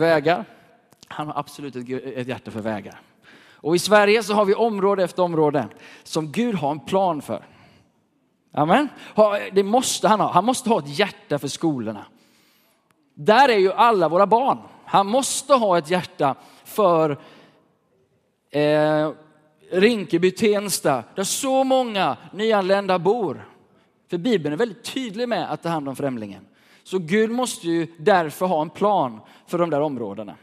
Vägar. Han har absolut ett hjärta för vägar. Och i Sverige så har vi område efter område som Gud har en plan för. Amen. Det måste han ha. Han måste ha ett hjärta för skolorna. Där är ju alla våra barn. Han måste ha ett hjärta för eh, Rinkeby, Tensta, där så många nyanlända bor. För Bibeln är väldigt tydlig med att ta hand om främlingen. Så Gud måste ju därför ha en plan för de där områdena.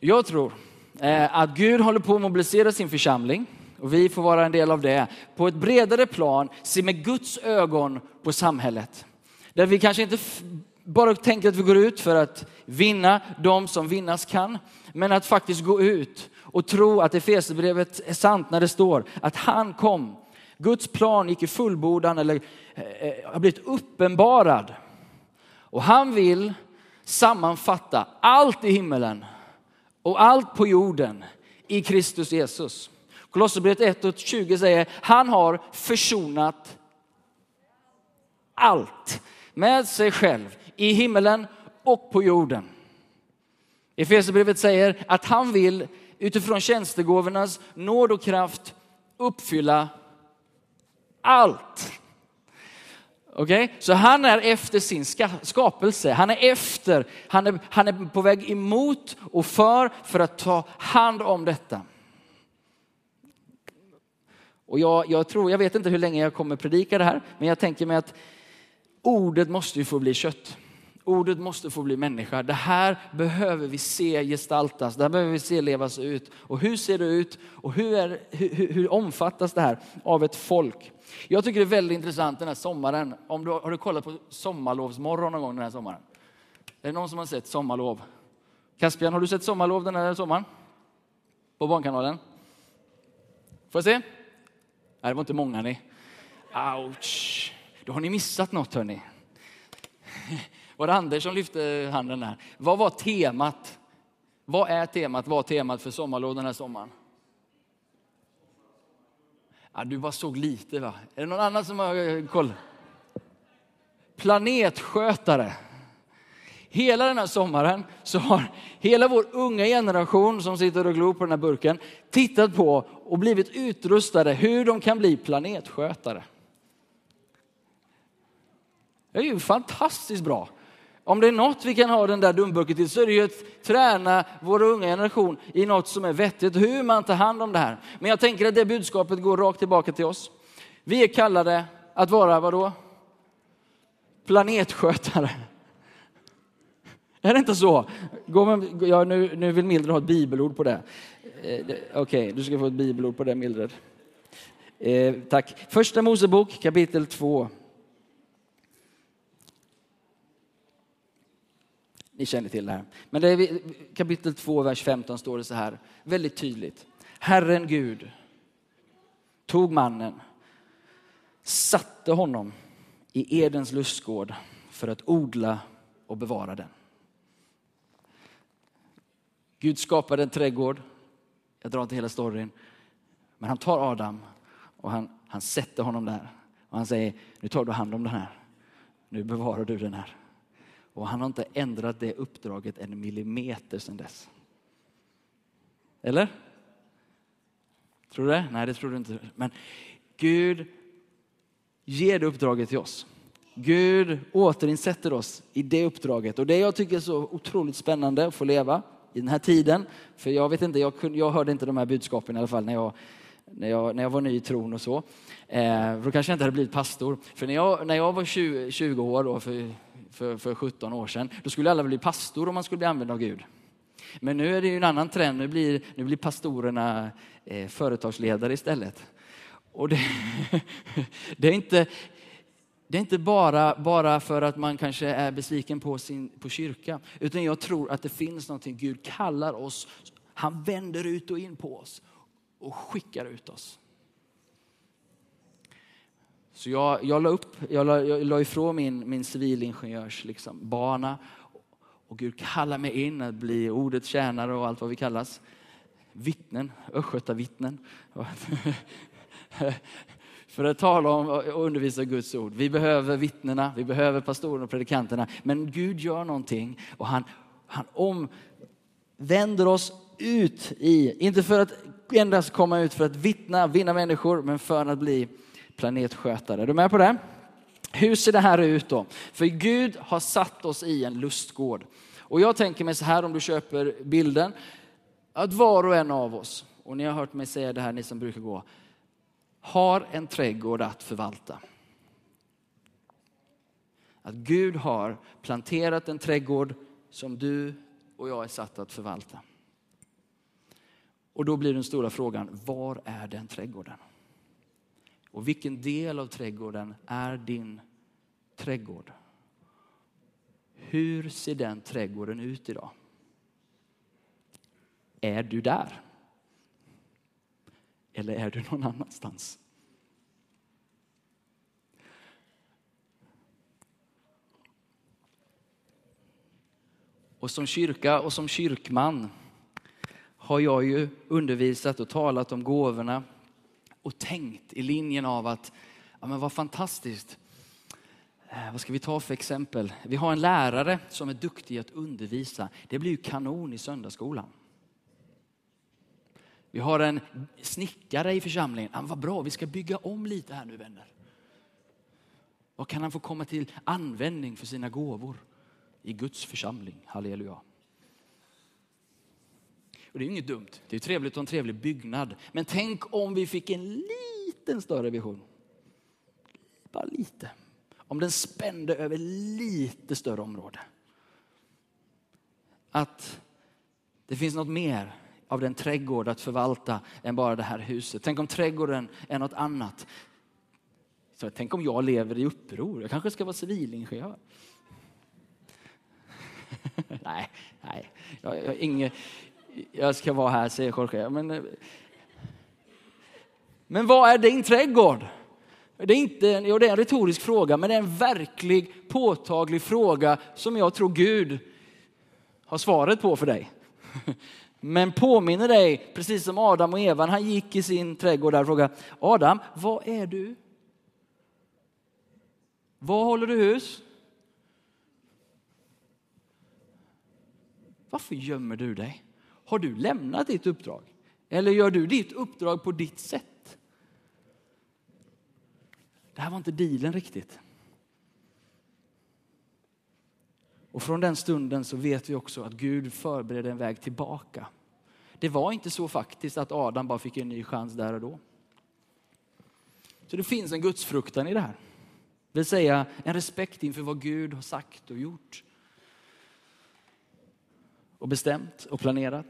Jag tror eh, att Gud håller på att mobilisera sin församling och vi får vara en del av det. På ett bredare plan, se med Guds ögon på samhället. Där vi kanske inte bara tänker att vi går ut för att vinna de som vinnas kan, men att faktiskt gå ut och tro att Efesierbrevet är sant när det står att han kom. Guds plan gick i fullbordan eller eh, eh, har blivit uppenbarad. Och han vill sammanfatta allt i himmelen och allt på jorden i Kristus Jesus. Kolosserbrevet 1 och 20 säger han har försonat allt med sig själv i himmelen och på jorden. Efesierbrevet säger att han vill utifrån tjänstegåvornas nåd och kraft uppfylla allt. Okej, okay? så han är efter sin skapelse. Han är efter, han är, han är på väg emot och för, för att ta hand om detta. Och jag, jag, tror, jag vet inte hur länge jag kommer predika det här, men jag tänker mig att ordet måste ju få bli kött. Ordet måste få bli människa. Det här behöver vi se gestaltas, det här behöver vi se levas ut. Och hur ser det ut och hur, är, hur, hur omfattas det här av ett folk? Jag tycker det är väldigt intressant den här sommaren. Om du, har du kollat på Sommarlovsmorgon någon gång den här sommaren? Är det någon som har sett Sommarlov? Caspian, har du sett Sommarlov den här sommaren? På Barnkanalen? Får jag se? Nej, det var inte många ni. Ouch! Då har ni missat något hörni. Var det Anders som lyfte handen där? Vad var temat? Vad är temat? Vad temat för sommarlov den här sommaren? Ja, du bara såg lite va? Är det någon annan som har eh, koll? Planetskötare. Hela den här sommaren så har hela vår unga generation som sitter och glor på den här burken tittat på och blivit utrustade hur de kan bli planetskötare. Det är ju fantastiskt bra. Om det är något vi kan ha den där dumburken till så är det ju att träna vår unga generation i något som är vettigt, hur man tar hand om det här. Men jag tänker att det budskapet går rakt tillbaka till oss. Vi är kallade att vara, vadå? Planetskötare. Är det inte så? Ja, nu, nu vill Mildred ha ett bibelord på det. Eh, Okej, okay, du ska få ett bibelord på det Mildred. Eh, tack. Första Mosebok kapitel 2. Ni känner till det här. Men det är kapitel 2, vers 15 står det så här, väldigt tydligt. Herren Gud tog mannen, satte honom i Edens lustgård för att odla och bevara den. Gud skapade en trädgård. Jag drar inte hela storyn. Men han tar Adam och han, han sätter honom där. Och han säger, nu tar du hand om den här. Nu bevarar du den här. Och han har inte ändrat det uppdraget en millimeter sedan dess. Eller? Tror du det? Nej, det tror du inte. Men Gud ger det uppdraget till oss. Gud återinsätter oss i det uppdraget. Och det jag tycker är så otroligt spännande att få leva i den här tiden. För jag vet inte, jag, kunde, jag hörde inte de här budskapen i alla fall när jag, när jag, när jag var ny i tron och så. Eh, då kanske jag inte hade blivit pastor. För när jag, när jag var 20, 20 år, då, för för, för 17 år sedan. Då skulle alla bli pastor om man skulle bli använd av Gud. Men nu är det ju en annan trend. Nu blir, nu blir pastorerna eh, företagsledare istället. Och det, det, är inte, det är inte bara, bara för att man kanske är besviken på, sin, på kyrka. Utan jag tror att det finns någonting. Gud kallar oss. Han vänder ut och in på oss och skickar ut oss. Så jag, jag la, upp, jag la, jag la ifrån min, min liksom, bana och Gud kallar mig in att bli ordets tjänare och allt vad vi kallas. Vittnen, östgötavittnen. För att tala om och undervisa Guds ord. Vi behöver vittnena, vi behöver pastorerna och predikanterna. Men Gud gör någonting och han Han omvänder oss ut i, inte för att endast komma ut för att vittna, vinna människor, men för att bli planetskötare. Är du med på det? Hur ser det här ut då? För Gud har satt oss i en lustgård. Och jag tänker mig så här om du köper bilden, att var och en av oss, och ni har hört mig säga det här ni som brukar gå, har en trädgård att förvalta. Att Gud har planterat en trädgård som du och jag är satt att förvalta. Och då blir den stora frågan, var är den trädgården? Och vilken del av trädgården är din trädgård? Hur ser den trädgården ut idag? Är du där? Eller är du någon annanstans? Och som kyrka och som kyrkman har jag ju undervisat och talat om gåvorna och tänkt i linjen av att, ja men vad fantastiskt. Eh, vad ska vi ta för exempel? Vi har en lärare som är duktig att undervisa. Det blir ju kanon i söndagsskolan. Vi har en snickare i församlingen. Ja, vad bra, vi ska bygga om lite här nu vänner. Vad kan han få komma till användning för sina gåvor i Guds församling? Halleluja. Och det är inget dumt. Det är trevligt att ha en trevlig byggnad. Men tänk om vi fick en liten större vision. Bara lite. Om den spände över lite större område. Att det finns något mer av den trädgård att förvalta än bara det här huset. Tänk om trädgården är något annat. Så tänk om jag lever i uppror. Jag kanske ska vara civilingenjör. nej, nej. Jag, jag, inget, jag ska vara här, säger Jorge. Men, eh, men vad är din trädgård? Det är, inte, jo, det är en retorisk fråga, men det är en verklig, påtaglig fråga som jag tror Gud har svaret på för dig. Men påminner dig, precis som Adam och Eva, han gick i sin trädgård där och frågade Adam, vad är du? Vad håller du hus? Varför gömmer du dig? Har du lämnat ditt uppdrag? Eller gör du ditt uppdrag på ditt sätt? Det här var inte dealen riktigt. Och från den stunden så vet vi också att Gud förbereder en väg tillbaka. Det var inte så faktiskt att Adam bara fick en ny chans där och då. Så det finns en gudsfruktan i det här. Det vill säga en respekt inför vad Gud har sagt och gjort och bestämt och planerat.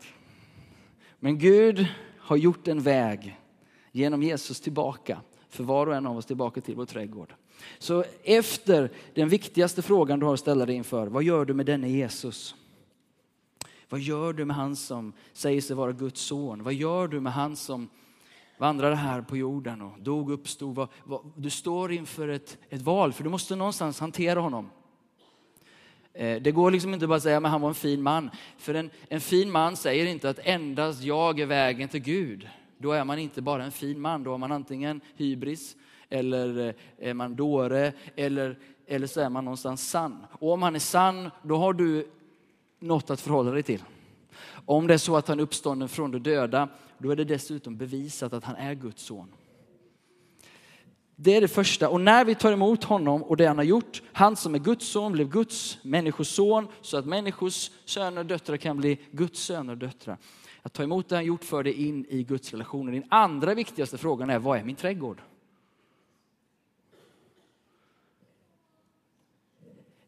Men Gud har gjort en väg genom Jesus tillbaka för var och en av oss tillbaka till vår trädgård. Så efter den viktigaste frågan du har att ställa dig inför, vad gör du med denne Jesus? Vad gör du med han som säger sig vara Guds son? Vad gör du med han som vandrade här på jorden och dog och uppstod? Du står inför ett, ett val, för du måste någonstans hantera honom. Eh, det går liksom inte bara att säga att han var en fin man. För en, en fin man säger inte att endast jag är vägen till Gud. Då är man inte bara en fin man, då är man antingen hybris, eller eh, är man dåre, eller, eller så är man någonstans sann. Och om han är sann, då har du något att förhålla dig till. Om det är så att han är uppstånden från de döda, då är det dessutom bevisat att han är Guds son. Det är det första. Och när vi tar emot honom och det han har gjort, han som är Guds son blev Guds människoson, så att människors söner och döttrar kan bli Guds söner och döttrar. Att ta emot det han gjort för dig in i Guds relationer. Den andra viktigaste frågan är, vad är min trädgård?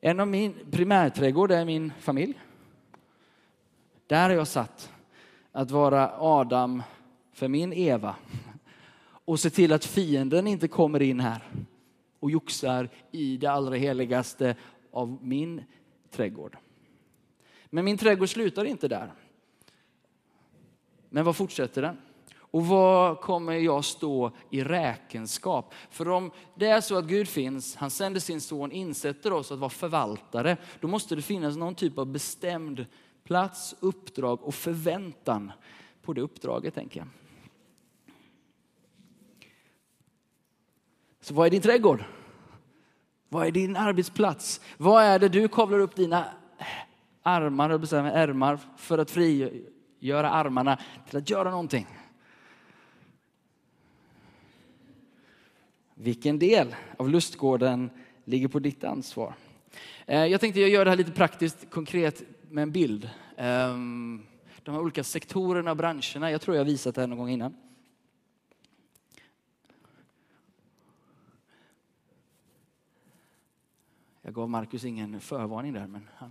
En av min primärträdgård är min familj. Där har jag satt att vara Adam för min Eva och se till att fienden inte kommer in här och joxar i det allra heligaste av min trädgård. Men min trädgård slutar inte där. Men vad fortsätter den? Och vad kommer jag stå i räkenskap? För om det är så att Gud finns, han sänder sin son, insätter oss att vara förvaltare, då måste det finnas någon typ av bestämd plats, uppdrag och förväntan på det uppdraget, tänker jag. Så vad är din trädgård? Vad är din arbetsplats? Vad är det du kavlar upp dina armar, och bestämmer ärmar, för att frigöra armarna till att göra någonting. Vilken del av lustgården ligger på ditt ansvar? Eh, jag tänkte jag gör det här lite praktiskt, konkret med en bild. Ehm, de här olika sektorerna och branscherna, jag tror jag har visat det här någon gång innan. Jag gav Markus ingen förvarning där, men han...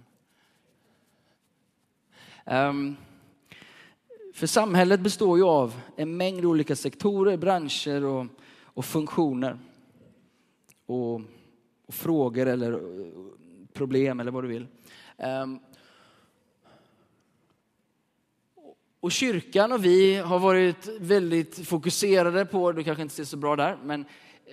Um, för samhället består ju av en mängd olika sektorer, branscher och, och funktioner. Och, och, frågor eller eh, problem eller vad du vill. Um, och kyrkan och vi har varit väldigt fokuserade på, du kanske inte ser så bra där, men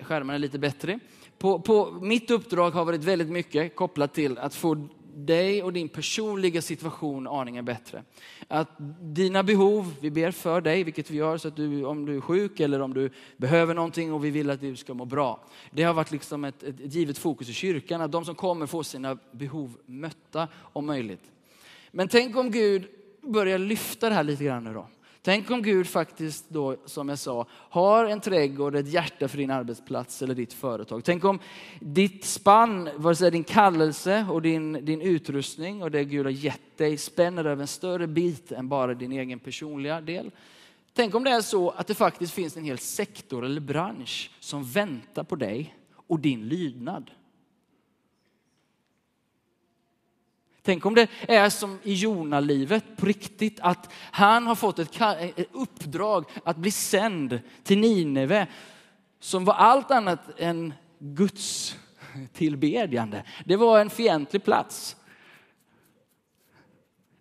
skärmen är lite bättre på, på, mitt uppdrag har varit väldigt mycket kopplat till att få dig och din personliga situation aningen bättre. Att dina behov, vi ber för dig, vilket vi gör så att du, om du är sjuk eller om du behöver någonting och vi vill att du ska må bra. Det har varit liksom ett, ett givet fokus i kyrkan, att de som kommer får sina behov mötta om möjligt. Men tänk om Gud börjar lyfta det här lite grann nu då. Tänk om Gud faktiskt då, som jag sa, har en trädgård, ett hjärta för din arbetsplats eller ditt företag. Tänk om ditt spann, vare sig din kallelse och din, din utrustning och det Gud har gett dig spänner över en större bit än bara din egen personliga del. Tänk om det är så att det faktiskt finns en hel sektor eller bransch som väntar på dig och din lydnad. Tänk om det är som i Jonalivet på riktigt, att han har fått eh, ett, uppdrag att bli sänd till Nineve som var allt annat än Guds tillbedjande. Det var en fientlig plats.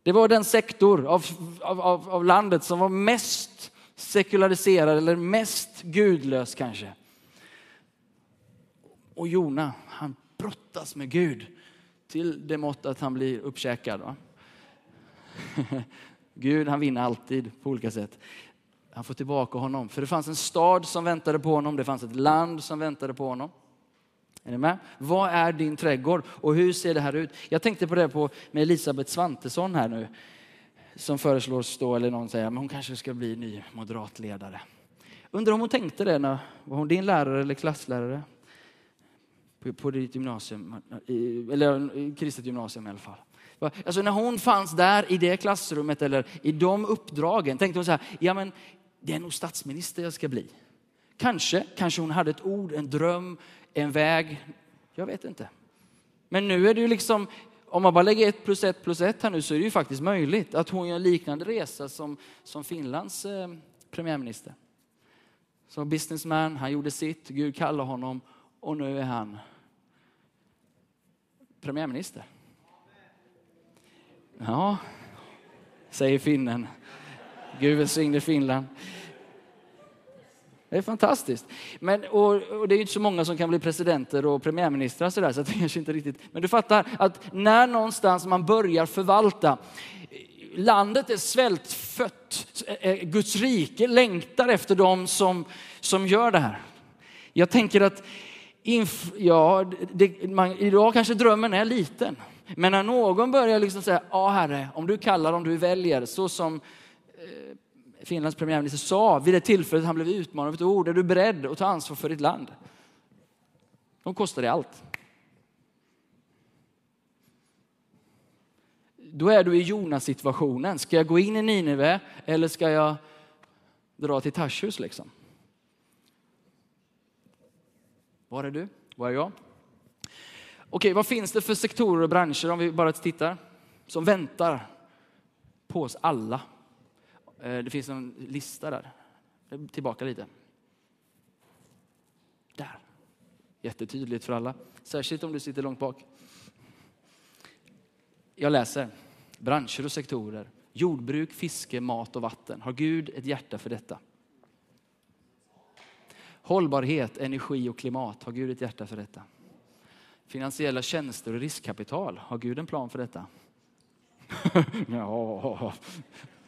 Det var den sektor av, av, av landet som var mest sekulariserad eller mest gudlös kanske. Och Jona, han brottas med Gud till det mått att han blir uppkäkad. Va? Gud han vinner alltid på olika sätt. Han får tillbaka honom. För det fanns en stad som väntade på honom, det fanns ett land som väntade på honom. Är ni med? Vad är din trädgård och hur ser det här ut? Jag tänkte på det på, med Elisabeth Svantesson här nu. Som föreslås då, eller någon säger, men hon kanske ska bli ny moderatledare. Undrar om hon tänkte det när, var hon din lärare eller klasslärare? På ditt gymnasium, eller kristet gymnasium i alla fall. Alltså när hon fanns där i det klassrummet eller i de uppdragen tänkte hon så här, ja men det är nog statsminister jag ska bli. Kanske, kanske hon hade ett ord, en dröm, en väg. Jag vet inte. Men nu är det ju liksom, om man bara lägger ett plus ett plus ett här nu så är det ju faktiskt möjligt att hon gör en liknande resa som, som Finlands eh, premiärminister. Så businessman, han gjorde sitt, Gud kallade honom och nu är han premiärminister. Ja, säger finnen. Gud välsigne Finland. Det är fantastiskt. Men, och, och, det är inte så många som kan bli presidenter och premiärministrar sådär, så det kanske inte riktigt... Men du fattar att när någonstans man börjar förvalta, landet är svältfött, eh, eh, Guds rike längtar efter dem som, som gör det här. Jag tänker att Inf ja, det, man, idag kanske drömmen är liten. Men när någon börjar liksom säga, ja herre, om du kallar, om du väljer, så som eh, Finlands premiärminister sa vid det tillfället han blev utmanad av ett ord, är du beredd att ta ansvar för ditt land? De kostar dig allt. Då är du i Jonas-situationen. Ska jag gå in i Nineve eller ska jag dra till Tarsus liksom? Var är du? Var är jag? Okej, vad finns det för sektorer och branscher om vi bara tittar? Som väntar på oss alla. Eh, det finns en lista där. Tillbaka lite. Där. Jättetydligt för alla. Särskilt om du sitter långt bak. Jag läser. Branscher och sektorer. Jordbruk, fiske, mat och vatten. Har Gud ett hjärta för detta? Hållbarhet, energi och klimat. Har Gud ett hjärta för detta? Finansiella tjänster och riskkapital. Har Gud en plan för detta? ja.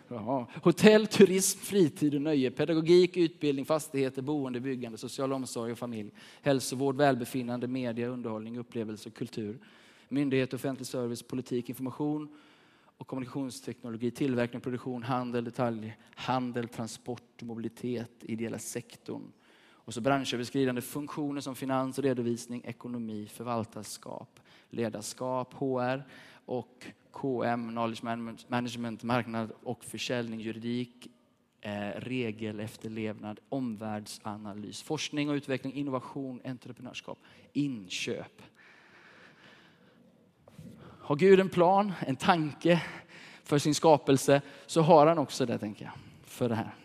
ja. Hotell, turism, fritid och nöje. Pedagogik, utbildning, fastigheter, boende, byggande, social omsorg och familj. Hälsovård, välbefinnande, media, underhållning, upplevelse och kultur. Myndighet, offentlig service, politik, information, och kommunikationsteknologi, tillverkning, produktion, handel, detaljhandel, transport, mobilitet, ideella sektorn. Och så branschöverskridande funktioner som finans, redovisning, ekonomi, förvaltarskap, ledarskap, HR och KM, knowledge management, marknad och försäljning, juridik, eh, regelefterlevnad, omvärldsanalys, forskning och utveckling, innovation, entreprenörskap, inköp. Har Gud en plan, en tanke för sin skapelse så har han också det, tänker jag, för det här.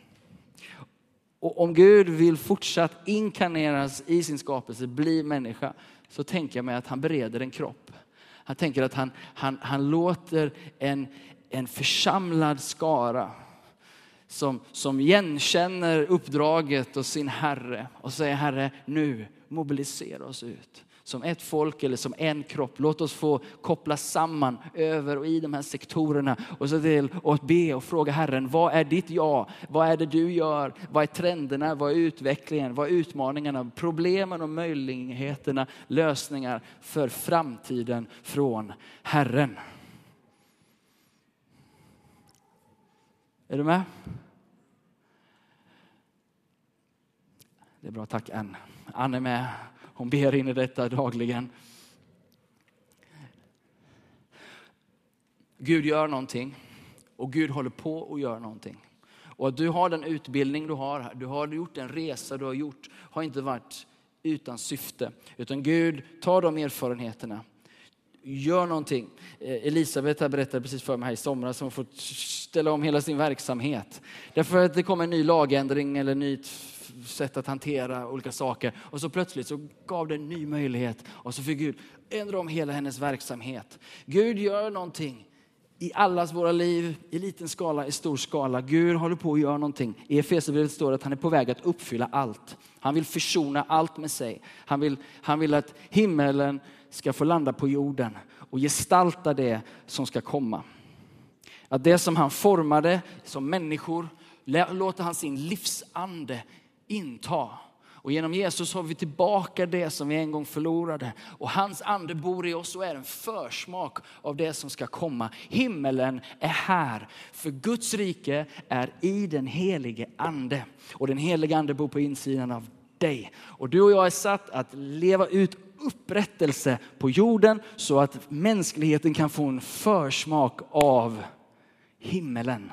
Och om Gud vill fortsatt inkarneras i sin skapelse, bli människa, så tänker jag mig att han bereder en kropp. Han tänker att han, han, han låter en, en församlad skara som, som igenkänner uppdraget och sin Herre och säger Herre, nu mobilisera oss ut som ett folk eller som en kropp. Låt oss få koppla samman över och i de här sektorerna och se till att be och fråga Herren, vad är ditt ja? Vad är det du gör? Vad är trenderna? Vad är utvecklingen? Vad är utmaningarna? Problemen och möjligheterna, lösningar för framtiden från Herren. Är du med? Det är bra, tack Ann. Ann är med hon ber in i detta dagligen. Gud gör någonting och Gud håller på att göra någonting. Och att du har den utbildning du har, du har gjort den resa du har gjort, har inte varit utan syfte. Utan Gud tar de erfarenheterna, gör någonting. Elisabet Elisabeth berättade precis för mig här i somras, som har fått ställa om hela sin verksamhet. Därför att det kom en ny lagändring eller nytt sätt att hantera olika saker. Och så plötsligt så gav det en ny möjlighet och så fick Gud ändra om hela hennes verksamhet. Gud gör någonting i allas våra liv, i liten skala, i stor skala. Gud håller på att göra någonting. I Efesierbrevet står det att han är på väg att uppfylla allt. Han vill försona allt med sig. Han vill, han vill att himmelen ska få landa på jorden och gestalta det som ska komma. Att det som han formade som människor låter han sin livsande inta. Och genom Jesus har vi tillbaka det som vi en gång förlorade. Och hans ande bor i oss och är en försmak av det som ska komma. Himmelen är här, för Guds rike är i den helige ande. Och den helige ande bor på insidan av dig. Och du och jag är satt att leva ut upprättelse på jorden så att mänskligheten kan få en försmak av himmelen.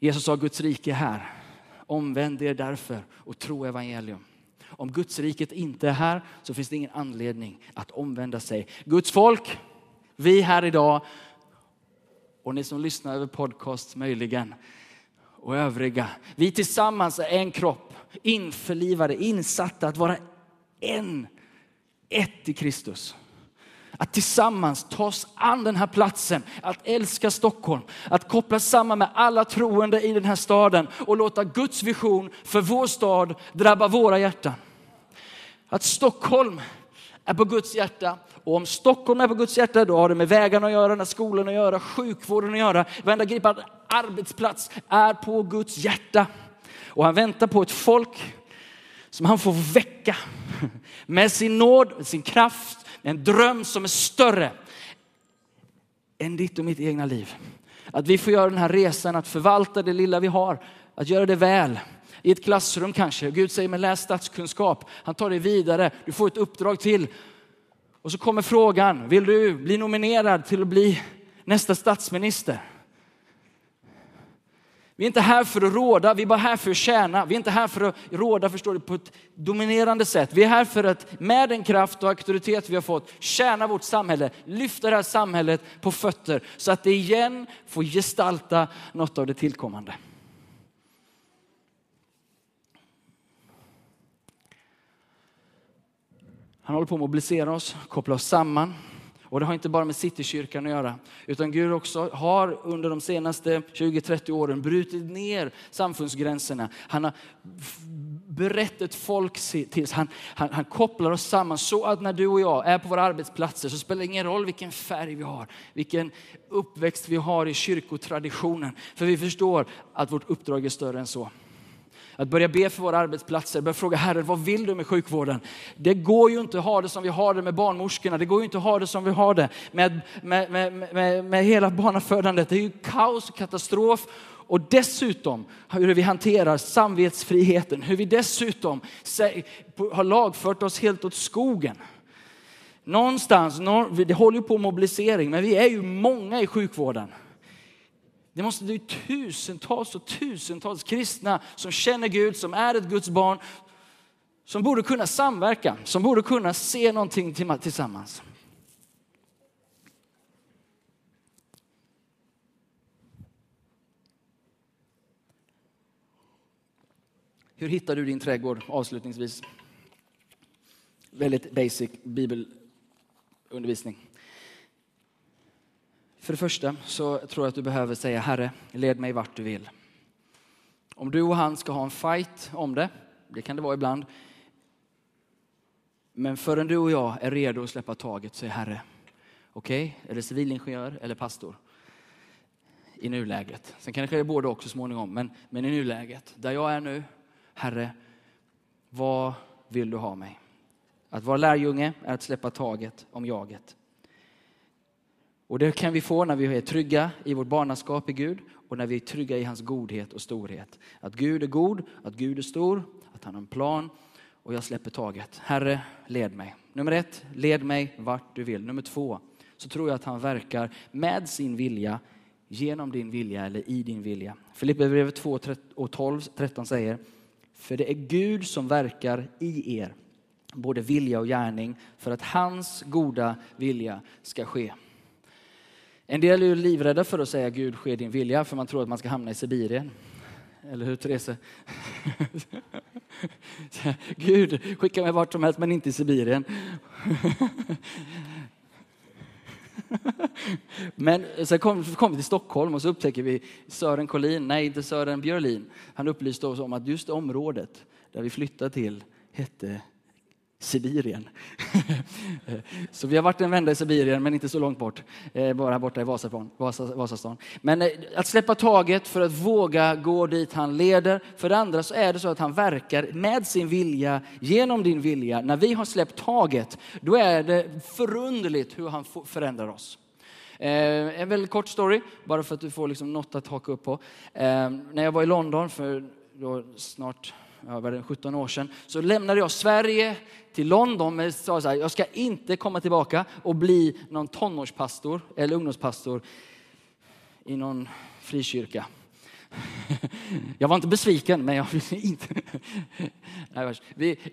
Jesus sa Guds rike är här. Omvänd er därför och tro evangelium. Om Guds riket inte är här så finns det ingen anledning att omvända sig. Guds folk, vi här idag och ni som lyssnar över podcast möjligen och övriga. Vi tillsammans är en kropp, införlivade, insatta att vara en, ett i Kristus. Att tillsammans ta oss an den här platsen, att älska Stockholm, att koppla samman med alla troende i den här staden och låta Guds vision för vår stad drabba våra hjärtan. Att Stockholm är på Guds hjärta och om Stockholm är på Guds hjärta då har det med vägarna att göra, med skolan att göra, sjukvården att göra. Varenda gripad arbetsplats är på Guds hjärta. Och han väntar på ett folk som han får väcka med sin nåd, sin kraft en dröm som är större än ditt och mitt egna liv. Att vi får göra den här resan att förvalta det lilla vi har, att göra det väl. I ett klassrum kanske. Gud säger men läs statskunskap. Han tar dig vidare. Du får ett uppdrag till. Och så kommer frågan, vill du bli nominerad till att bli nästa statsminister? Vi är inte här för att råda, vi är bara här för att tjäna. Vi är inte här för att råda, förstår du, på ett dominerande sätt. Vi är här för att med den kraft och auktoritet vi har fått tjäna vårt samhälle, lyfta det här samhället på fötter så att det igen får gestalta något av det tillkommande. Han håller på att mobilisera oss, koppla oss samman och det har inte bara med Citykyrkan att göra, utan Gud också har under de senaste 20-30 åren brutit ner samfundsgränserna. Han har berett ett folk till han, han, han kopplar oss samman så att när du och jag är på våra arbetsplatser så spelar det ingen roll vilken färg vi har, vilken uppväxt vi har i kyrkotraditionen. För vi förstår att vårt uppdrag är större än så. Att börja be för våra arbetsplatser, börja fråga Herre, vad vill du med sjukvården? Det går ju inte att ha det som vi har det med barnmorskorna. Det går ju inte att ha det som vi har det med, med, med, med, med hela barnafödandet. Det är ju kaos och katastrof. Och dessutom hur vi hanterar samvetsfriheten, hur vi dessutom har lagfört oss helt åt skogen. Någonstans, det håller ju på mobilisering, men vi är ju många i sjukvården. Det måste bli tusentals och tusentals kristna som känner Gud, som är ett Guds barn, som borde kunna samverka, som borde kunna se någonting tillsammans. Hur hittar du din trädgård avslutningsvis? Väldigt basic bibelundervisning. För det första så tror jag att du behöver säga Herre, led mig vart du vill. Om du och han ska ha en fight om det, det kan det vara ibland. Men förrän du och jag är redo att släppa taget, säg Herre, okej, okay? eller civilingenjör eller pastor i nuläget. Sen kanske det är både också småningom, men, men i nuläget, där jag är nu, Herre, vad vill du ha mig? Att vara lärjunge är att släppa taget om jaget. Och det kan vi få när vi är trygga i vårt barnaskap i Gud och när vi är trygga i hans godhet och storhet. Att Gud är god, att Gud är stor, att han har en plan och jag släpper taget. Herre, led mig. Nummer ett, led mig vart du vill. Nummer två, så tror jag att han verkar med sin vilja, genom din vilja eller i din vilja. Filipperbrevet 2 och 12, 13 säger, för det är Gud som verkar i er, både vilja och gärning, för att hans goda vilja ska ske. En del är ju livrädda för att säga Gud sker din vilja, för man tror att man ska hamna i Sibirien. Eller hur Therese? Gud, skicka mig vart som helst men inte i Sibirien. Men sen kom, kom vi till Stockholm och så upptäcker vi Sören Collin, nej inte Sören Björlin. Han upplyste oss om att just området där vi flyttade till hette Sibirien. så vi har varit en vända i Sibirien, men inte så långt bort. Eh, bara borta i Vasastan. Vasastan. Men eh, att släppa taget för att våga gå dit han leder. För det andra så är det så att han verkar med sin vilja, genom din vilja. När vi har släppt taget, då är det förunderligt hur han förändrar oss. Eh, en väldigt kort story, bara för att du får liksom något att haka upp på. Eh, när jag var i London för snart över 17 år sedan, så lämnade jag Sverige till London men sa så här, jag ska inte komma tillbaka och bli någon tonårspastor eller ungdomspastor i någon frikyrka. Jag var inte besviken, men jag ville inte.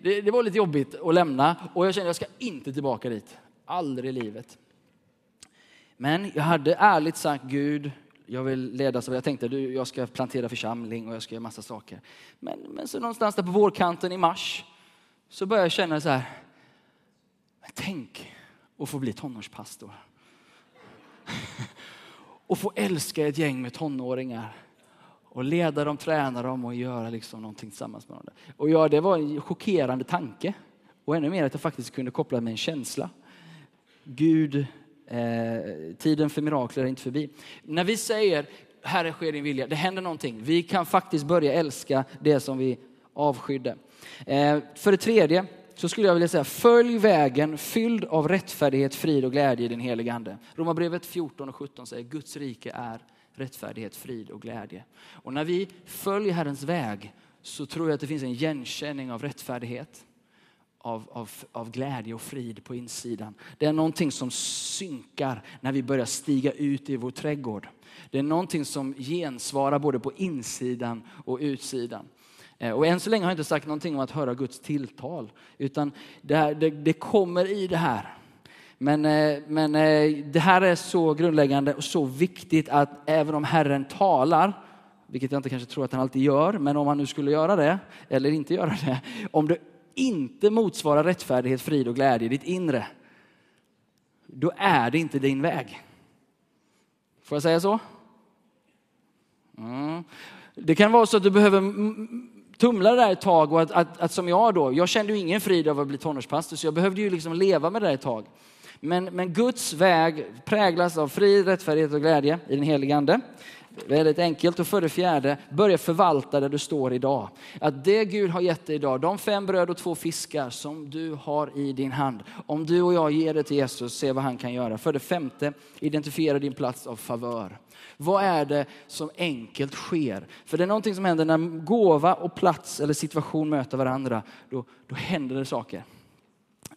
Det var lite jobbigt att lämna och jag kände att jag ska inte tillbaka dit. Aldrig i livet. Men jag hade ärligt sagt Gud, jag vill ledas av, jag tänkte du, jag ska plantera församling och jag ska göra massa saker. Men, men så någonstans där på vårkanten i mars så började jag känna så här, tänk att få bli tonårspastor. och få älska ett gäng med tonåringar och leda dem, träna dem och göra liksom någonting tillsammans med dem. Och ja, det var en chockerande tanke. Och ännu mer att jag faktiskt kunde koppla med en känsla. Gud Eh, tiden för mirakler är inte förbi. När vi säger Herre sker din vilja, det händer någonting. Vi kan faktiskt börja älska det som vi avskydde. Eh, för det tredje så skulle jag vilja säga följ vägen fylld av rättfärdighet, frid och glädje i din heliga ande. Romarbrevet 14 och 17 säger Guds rike är rättfärdighet, frid och glädje. Och när vi följer Herrens väg så tror jag att det finns en igenkänning av rättfärdighet av, av, av glädje och frid på insidan. Det är någonting som synkar när vi börjar stiga ut i vår trädgård. Det är någonting som gensvarar både på insidan och utsidan. Eh, och än så länge har jag inte sagt någonting om att höra Guds tilltal, utan det, här, det, det kommer i det här. Men, eh, men eh, det här är så grundläggande och så viktigt att även om Herren talar, vilket jag inte kanske tror att han alltid gör, men om han nu skulle göra det, eller inte göra det, om det inte motsvarar rättfärdighet, frid och glädje i ditt inre, då är det inte din väg. Får jag säga så? Mm. Det kan vara så att du behöver tumla det där ett tag och att, att, att, som jag då, jag kände ju ingen frid av att bli tonårspastor så jag behövde ju liksom leva med det där ett tag. Men, men Guds väg präglas av frid, rättfärdighet och glädje i den helige Ande. Väldigt enkelt. Och för det fjärde, börja förvalta där du står idag. Att det Gud har gett dig idag, de fem bröd och två fiskar som du har i din hand. Om du och jag ger det till Jesus, se vad han kan göra. För det femte, identifiera din plats av favör. Vad är det som enkelt sker? För det är någonting som händer när gåva och plats eller situation möter varandra. Då, då händer det saker.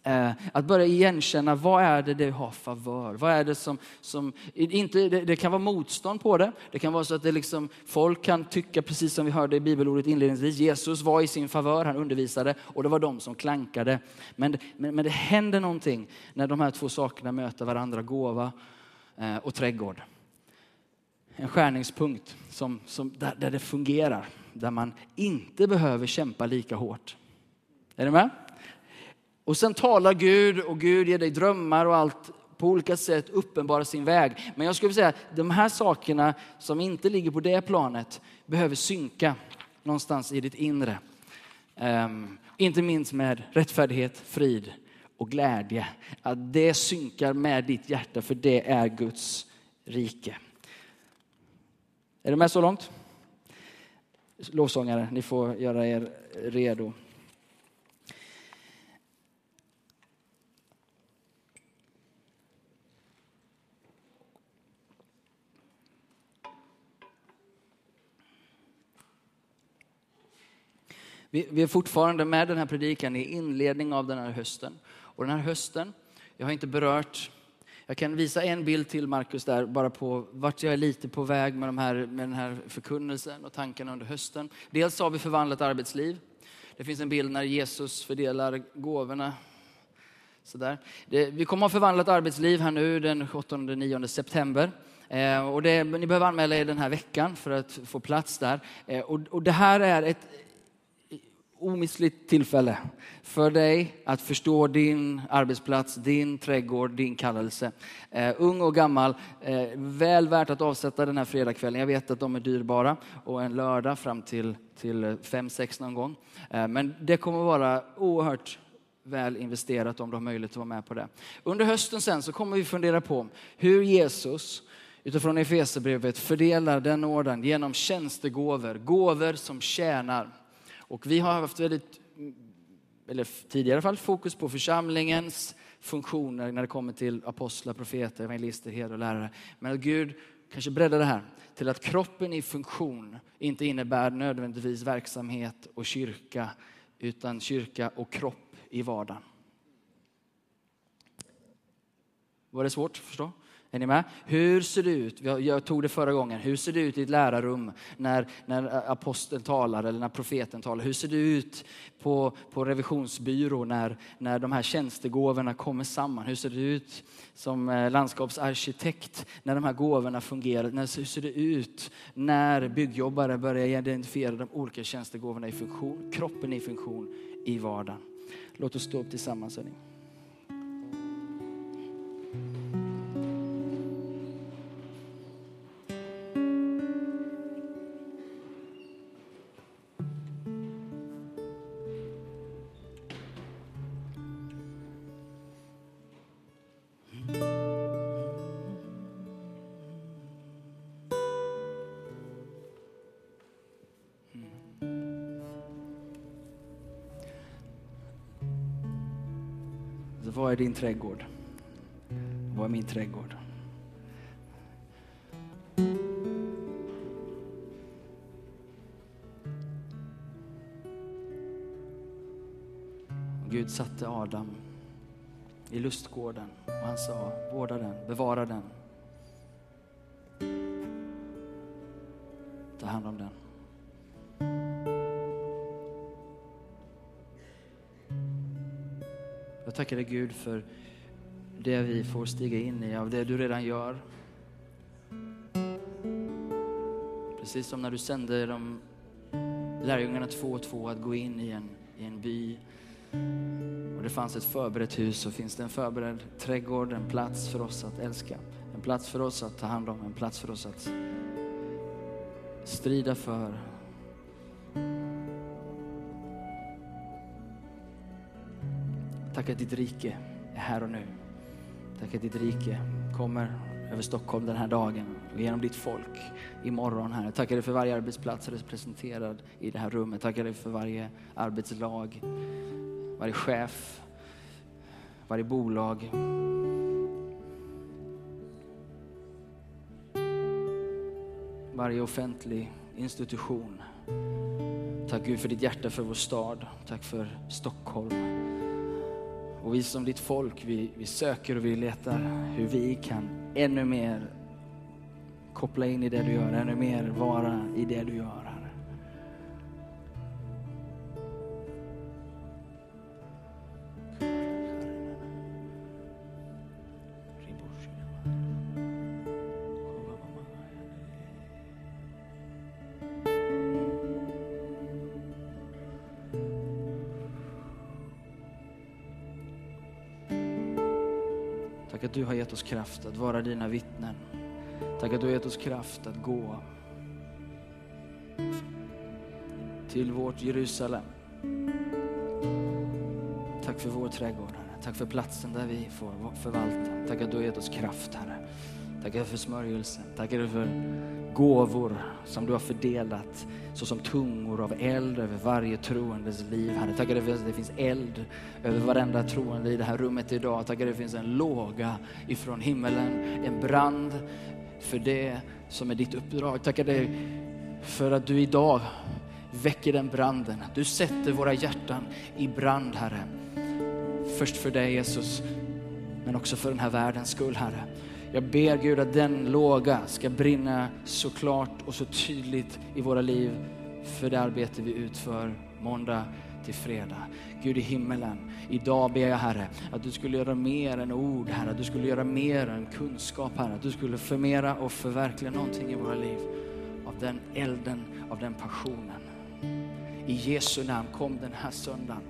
Eh, att börja igenkänna vad är det det har favör? Vad är det som, som inte, det, det, kan vara motstånd på det. Det kan vara så att det liksom, folk kan tycka, precis som vi hörde i bibelordet inledningsvis, Jesus var i sin favör, han undervisade och det var de som klankade. Men, men, men det händer någonting när de här två sakerna möter varandra, gåva eh, och trädgård. En skärningspunkt som, som, där, där det fungerar, där man inte behöver kämpa lika hårt. Är ni med? Och sen talar Gud och Gud ger dig drömmar och allt på olika sätt uppenbarar sin väg. Men jag skulle säga att de här sakerna som inte ligger på det planet behöver synka någonstans i ditt inre. Um, inte minst med rättfärdighet, frid och glädje. Att det synkar med ditt hjärta för det är Guds rike. Är du med så långt? Lovsångare, ni får göra er redo. Vi, vi är fortfarande med den här predikan i inledning av den här hösten. Och den här hösten, jag har inte berört jag kan visa en bild till Markus där, bara på vart jag är lite på väg med, de här, med den här förkunnelsen och tankarna under hösten. Dels har vi förvandlat arbetsliv. Det finns en bild när Jesus fördelar gåvorna. Sådär. Det, vi kommer att ha förvandlat arbetsliv här nu den 8-9 september. Eh, och det, ni behöver anmäla er den här veckan för att få plats där. Eh, och, och det här är ett omissligt tillfälle för dig att förstå din arbetsplats, din trädgård, din kallelse. Eh, ung och gammal, eh, väl värt att avsätta den här fredagskvällen. Jag vet att de är dyrbara och en lördag fram till, till fem sex någon gång. Eh, men det kommer vara oerhört väl investerat om du har möjlighet att vara med på det. Under hösten sen så kommer vi fundera på hur Jesus utifrån Efesierbrevet fördelar den orden genom tjänstegåvor, gåvor som tjänar. Och vi har haft väldigt, eller tidigare i alla fall, fokus på församlingens funktioner när det kommer till apostlar, profeter, evangelister, herdar och lärare. Men att Gud kanske breddar det här till att kroppen i funktion inte innebär nödvändigtvis verksamhet och kyrka, utan kyrka och kropp i vardagen. Var det svårt att förstå? Är ni med? Hur ser det ut? Jag tog det förra gången. Hur ser det ut i ett lärarrum när, när aposteln talar eller när profeten talar? Hur ser det ut på, på revisionsbyrå när, när de här tjänstegåvorna kommer samman? Hur ser det ut som eh, landskapsarkitekt när de här gåvorna fungerar? Hur ser det ut när byggjobbare börjar identifiera de olika tjänstegåvorna i funktion, kroppen i funktion i vardagen? Låt oss stå upp tillsammans. Hörni. Vad är din trädgård? Vad är min trädgård? Gud satte Adam i lustgården och han sa, vårda den, bevara den. Jag tackar dig Gud för det vi får stiga in i, av det du redan gör. Precis som när du sände de lärjungarna två och två att gå in i en, i en by och det fanns ett förberett hus så finns det en förberedd trädgård, en plats för oss att älska. En plats för oss att ta hand om, en plats för oss att strida för, Tack att ditt rike är här och nu. Tack att ditt rike kommer över Stockholm den här dagen och genom ditt folk imorgon Herre. Jag tackar dig för varje arbetsplats representerad i det här rummet. Tackar dig för varje arbetslag, varje chef, varje bolag. Varje offentlig institution. Tack Gud för ditt hjärta för vår stad. Tack för Stockholm. Och vi som ditt folk, vi, vi söker och vi letar hur vi kan ännu mer koppla in i det du gör, ännu mer vara i det du gör. Du har gett oss kraft att vara dina vittnen. Tack att du har gett oss kraft att gå till vårt Jerusalem. Tack för vår trädgård, Herre. Tack för platsen där vi får förvalta. Tack att du har gett oss kraft, Herre. Tackar för smörjelsen. Tackar för gåvor som du har fördelat såsom tungor av eld över varje troendes liv. Herre, tackar för att det finns eld över varenda troende i det här rummet idag. Tackar för att det finns en låga ifrån himmelen, en brand för det som är ditt uppdrag. Tackar dig för att du idag väcker den branden. Du sätter våra hjärtan i brand, Herre. Först för dig Jesus, men också för den här världens skull, Herre. Jag ber Gud att den låga ska brinna så klart och så tydligt i våra liv för det arbete vi utför måndag till fredag. Gud i himmelen, idag ber jag Herre att du skulle göra mer än ord Herre, att du skulle göra mer än kunskap Herre, att du skulle förmera och förverkliga någonting i våra liv av den elden, av den passionen. I Jesu namn, kom den här söndagen,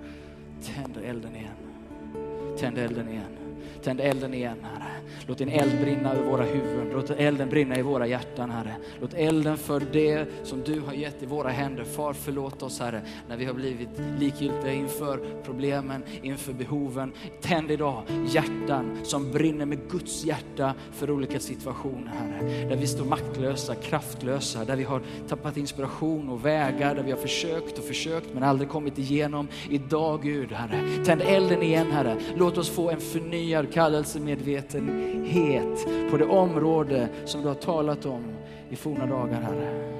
tänd elden igen. Tänd elden igen. Tänd elden igen, Herre. Låt din eld brinna över våra huvuden. Låt elden brinna i våra hjärtan, Herre. Låt elden för det som du har gett i våra händer. Far, förlåt oss, Herre, när vi har blivit likgiltiga inför problemen, inför behoven. Tänd idag hjärtan som brinner med Guds hjärta för olika situationer, Herre. Där vi står maktlösa, kraftlösa, där vi har tappat inspiration och vägar, där vi har försökt och försökt men aldrig kommit igenom. Idag, Gud, Herre, tänd elden igen, Herre. Låt oss få en förnyad kallelsemedvetenhet på det område som du har talat om i forna dagar, Herre.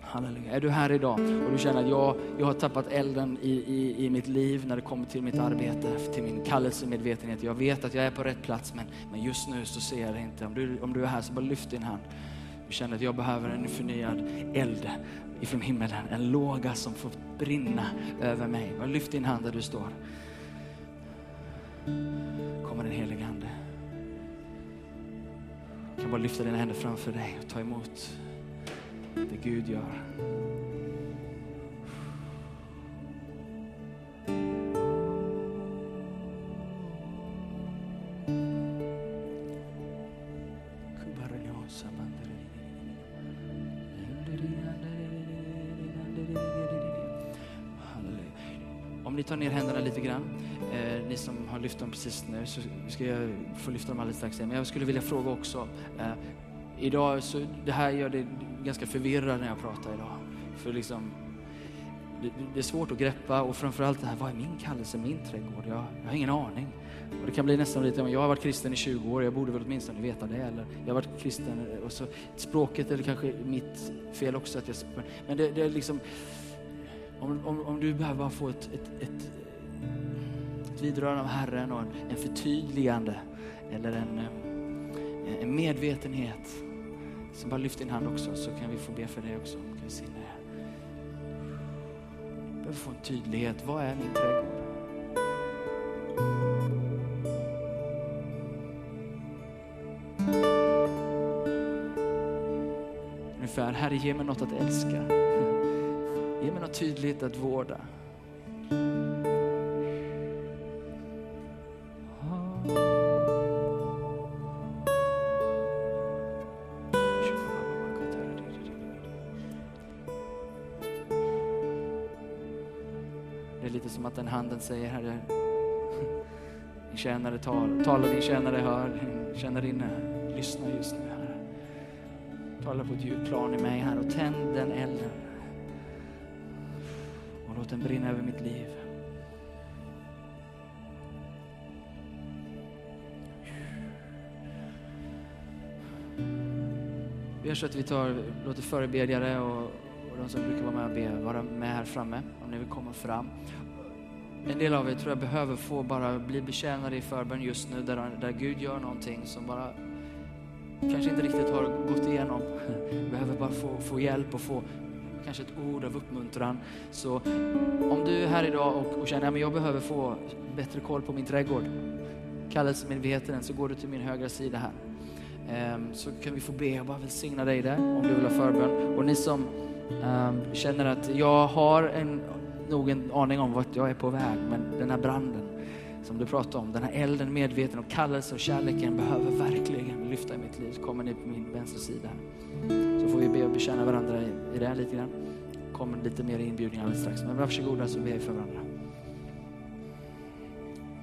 Halleluja. Är du här idag och du känner att jag, jag har tappat elden i, i, i mitt liv när det kommer till mitt arbete, till min kallelsemedvetenhet. Jag vet att jag är på rätt plats men, men just nu så ser jag det inte. Om du, om du är här så bara lyft din hand. Du känner att jag behöver en förnyad eld ifrån himmelen. En låga som får brinna över mig. Bara lyft din hand där du står kommer den helige Ande. Du kan bara lyfta dina händer framför dig och ta emot det Gud gör. Precis nu, så ska jag få lyfta dem alldeles strax igen. Men jag skulle vilja fråga också, eh, idag så, det här gör det ganska förvirrad när jag pratar idag. För liksom, det, det är svårt att greppa och framförallt det här, vad är min kallelse, min trädgård? Jag, jag har ingen aning. Och det kan bli nästan lite, jag har varit kristen i 20 år, jag borde väl åtminstone veta det. Eller jag har varit kristen och så språket är kanske mitt fel också. Att jag, men det, det är liksom, om, om, om du behöver bara få ett, ett, ett, ett vidrörande av Herren och en, en förtydligande eller en, eh, en medvetenhet. Så bara lyft din hand också så kan vi få be för dig också. Kan vi se det. Behöver få en tydlighet. Vad är min trädgård? Ungefär, Herre ge mig något att älska. Ge mig något tydligt att vårda. Den handen säger, Herre, Din tjänare talar, tala, din tjänare hör, din tjänarinna lyssnar just nu Herre. Tala på ett djupt plan i mig Herre och tänd den elden. Och låt den brinna över mitt liv. Vi gör så att vi tar, låter förebedjare och, och de som brukar vara med och be vara med här framme om ni vill komma fram. En del av er tror jag behöver få bara bli betjänade i förbön just nu där, där Gud gör någonting som bara kanske inte riktigt har gått igenom. Behöver bara få, få hjälp och få kanske ett ord av uppmuntran. Så om du är här idag och, och känner att jag behöver få bättre koll på min trädgård, kallelsemedveten, så går du till min högra sida här. Um, så kan vi få be och bara välsigna dig där om du vill ha förbön. Och ni som um, känner att jag har en, nog en aning om vart jag är på väg, men den här branden som du pratade om, den här elden, medveten och kallelse och kärleken behöver verkligen lyfta i mitt liv. Så kommer ni på min vänstra sida här. Så får vi be och bekänna varandra i, i det här lite grann. kommer lite mer inbjudningar alldeles strax. Men varsågoda så ber vi för varandra.